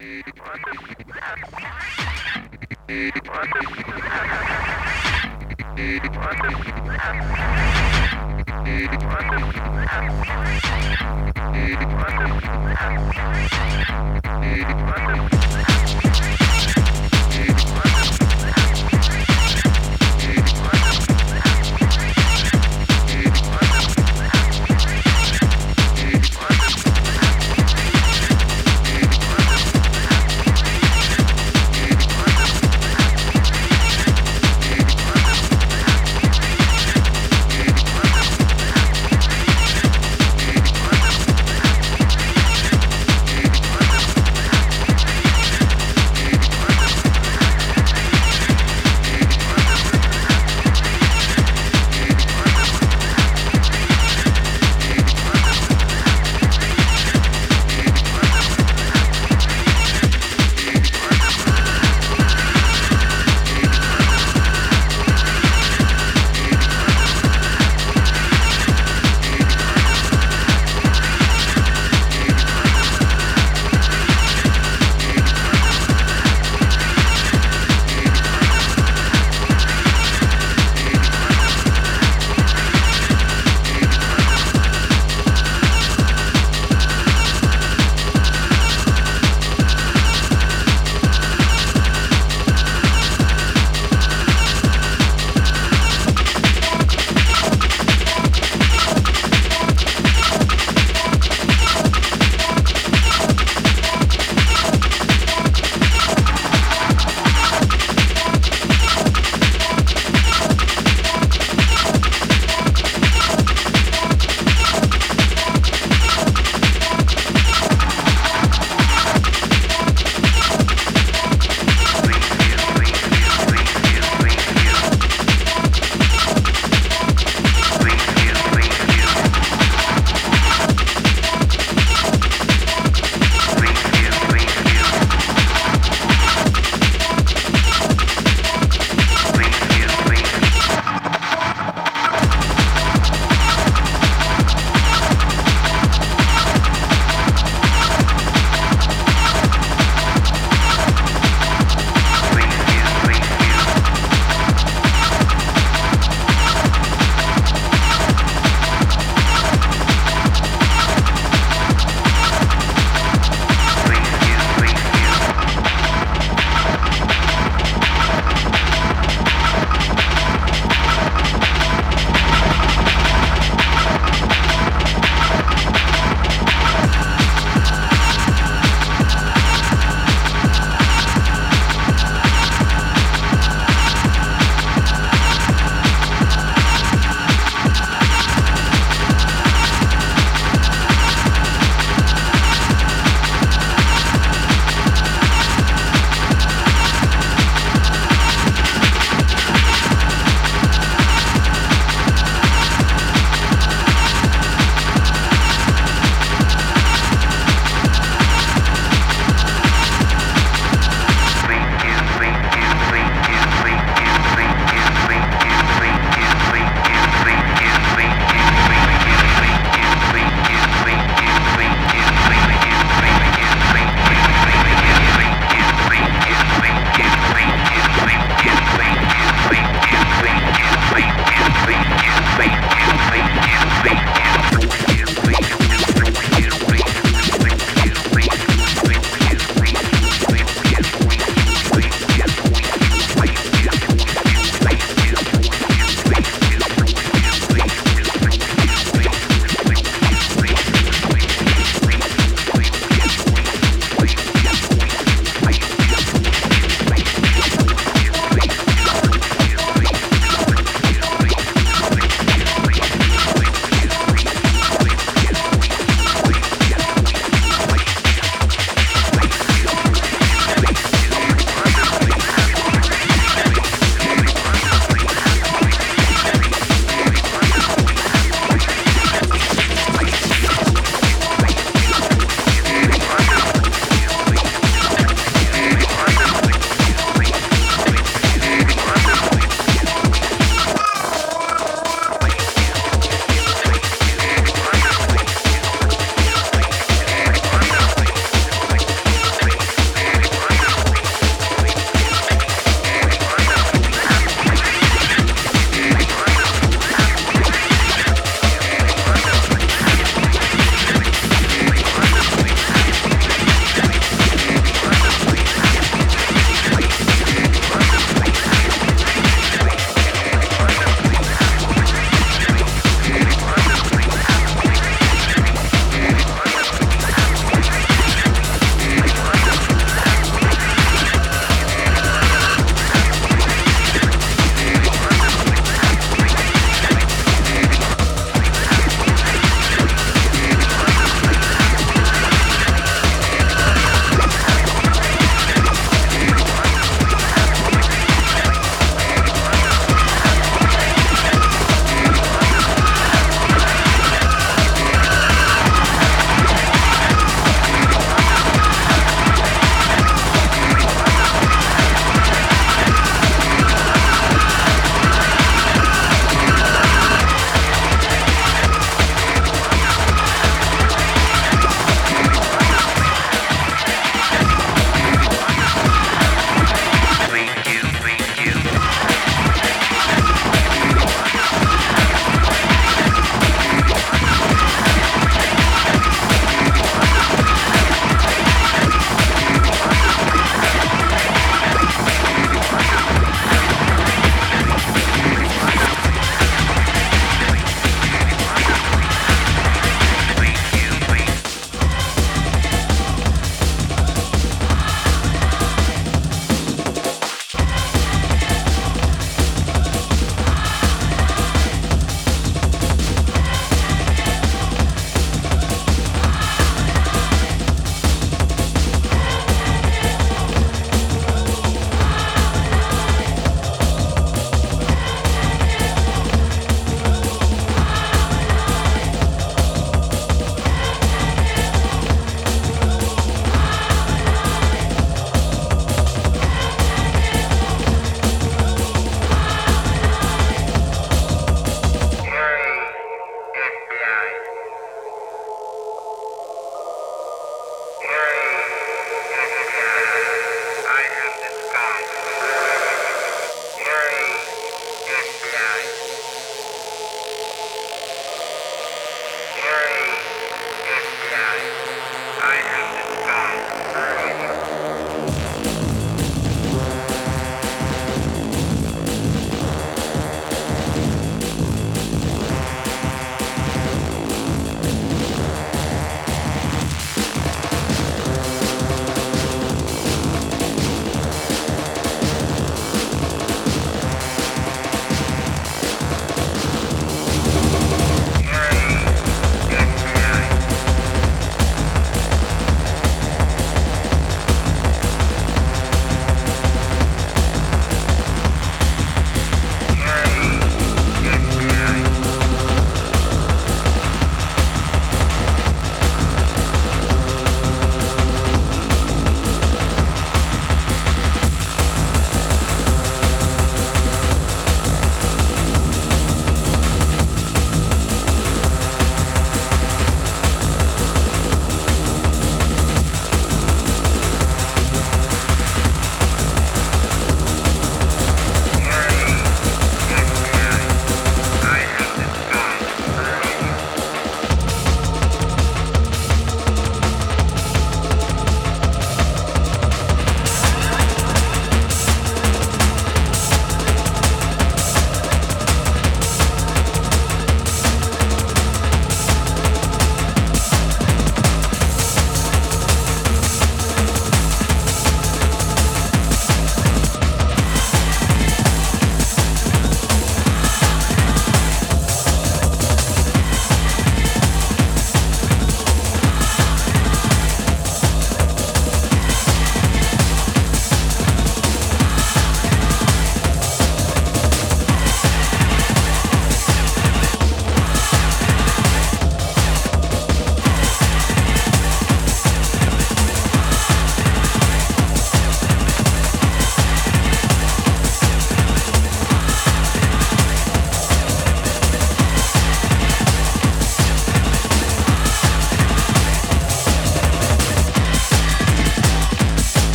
Thank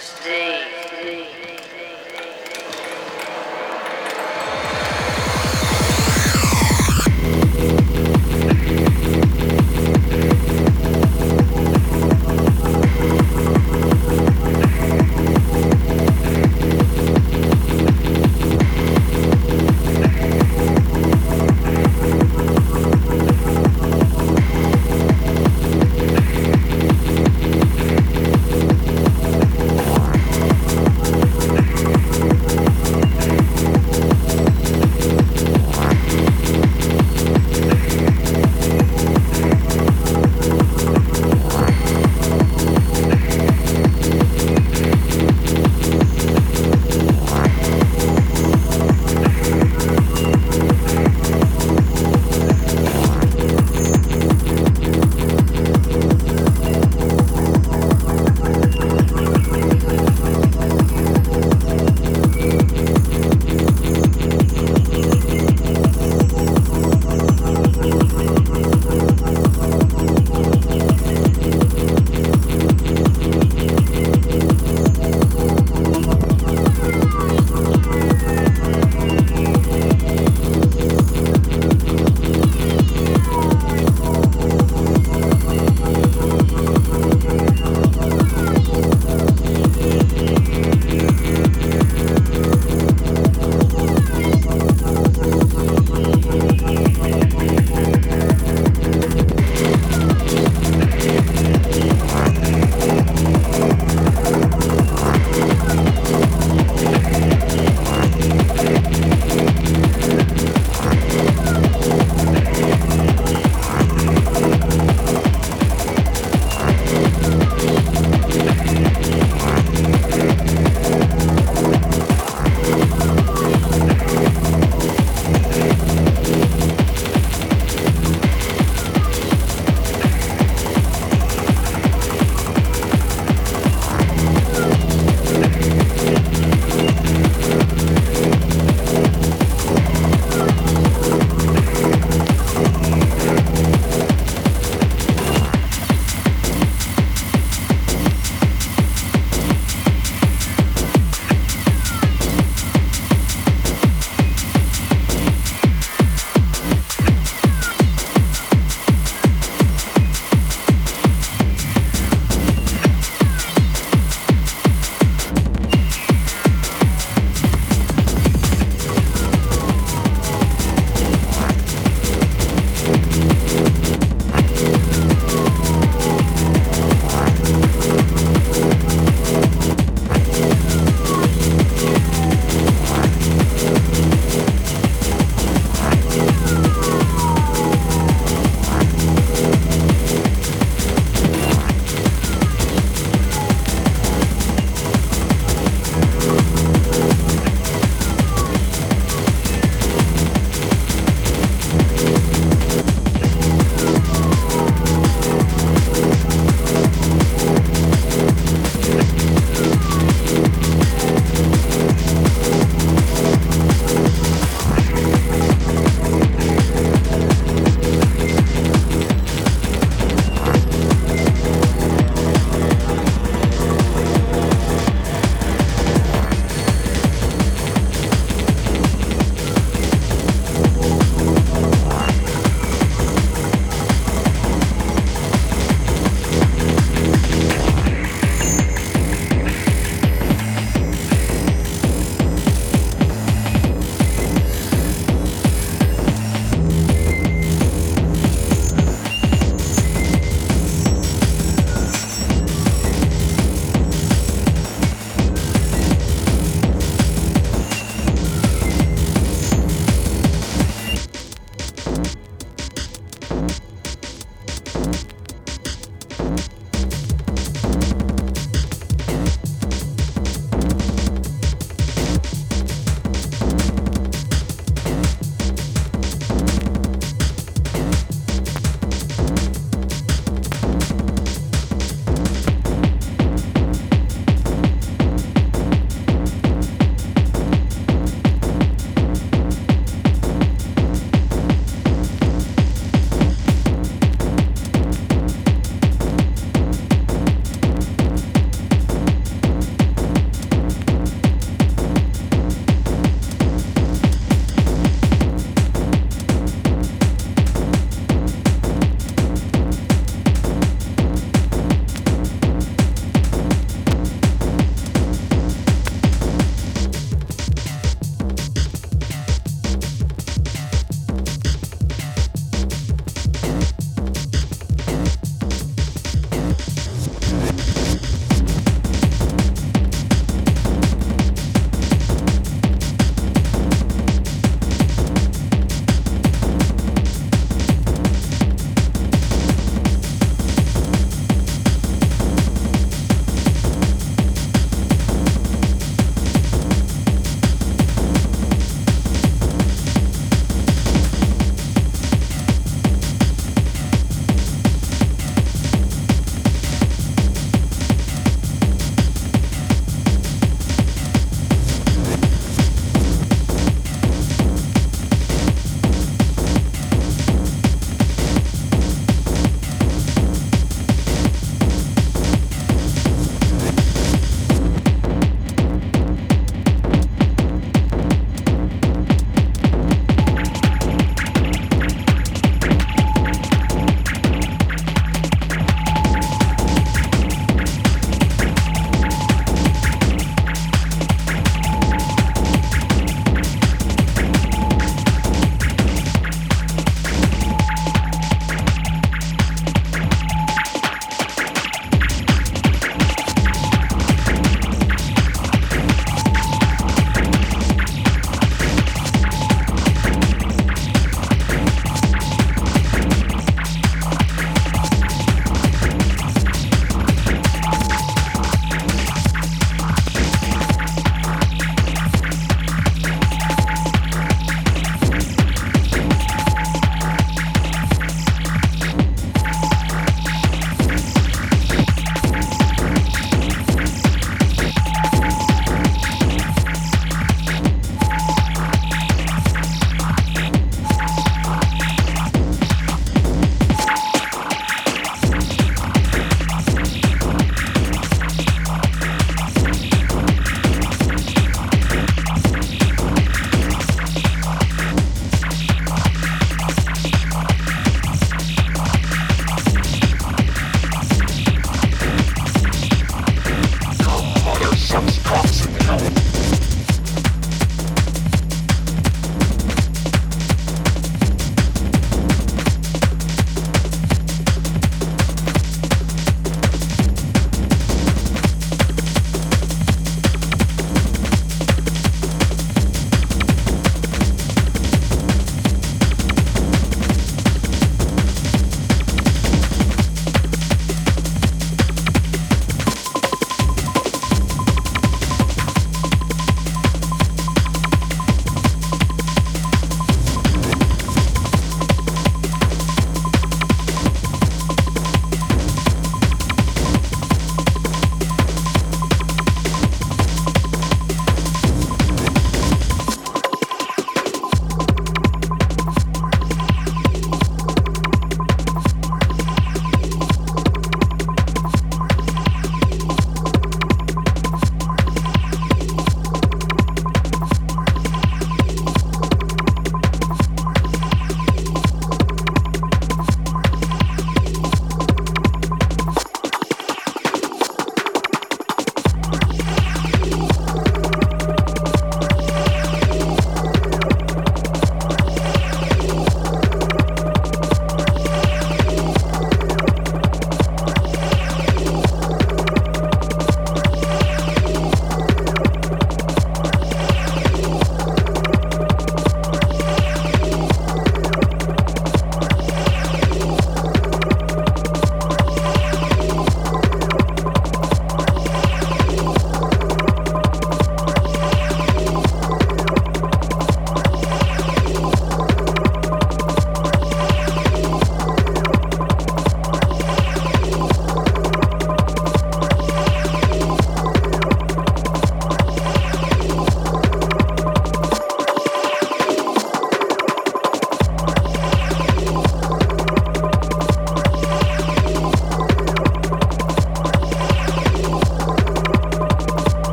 LSD.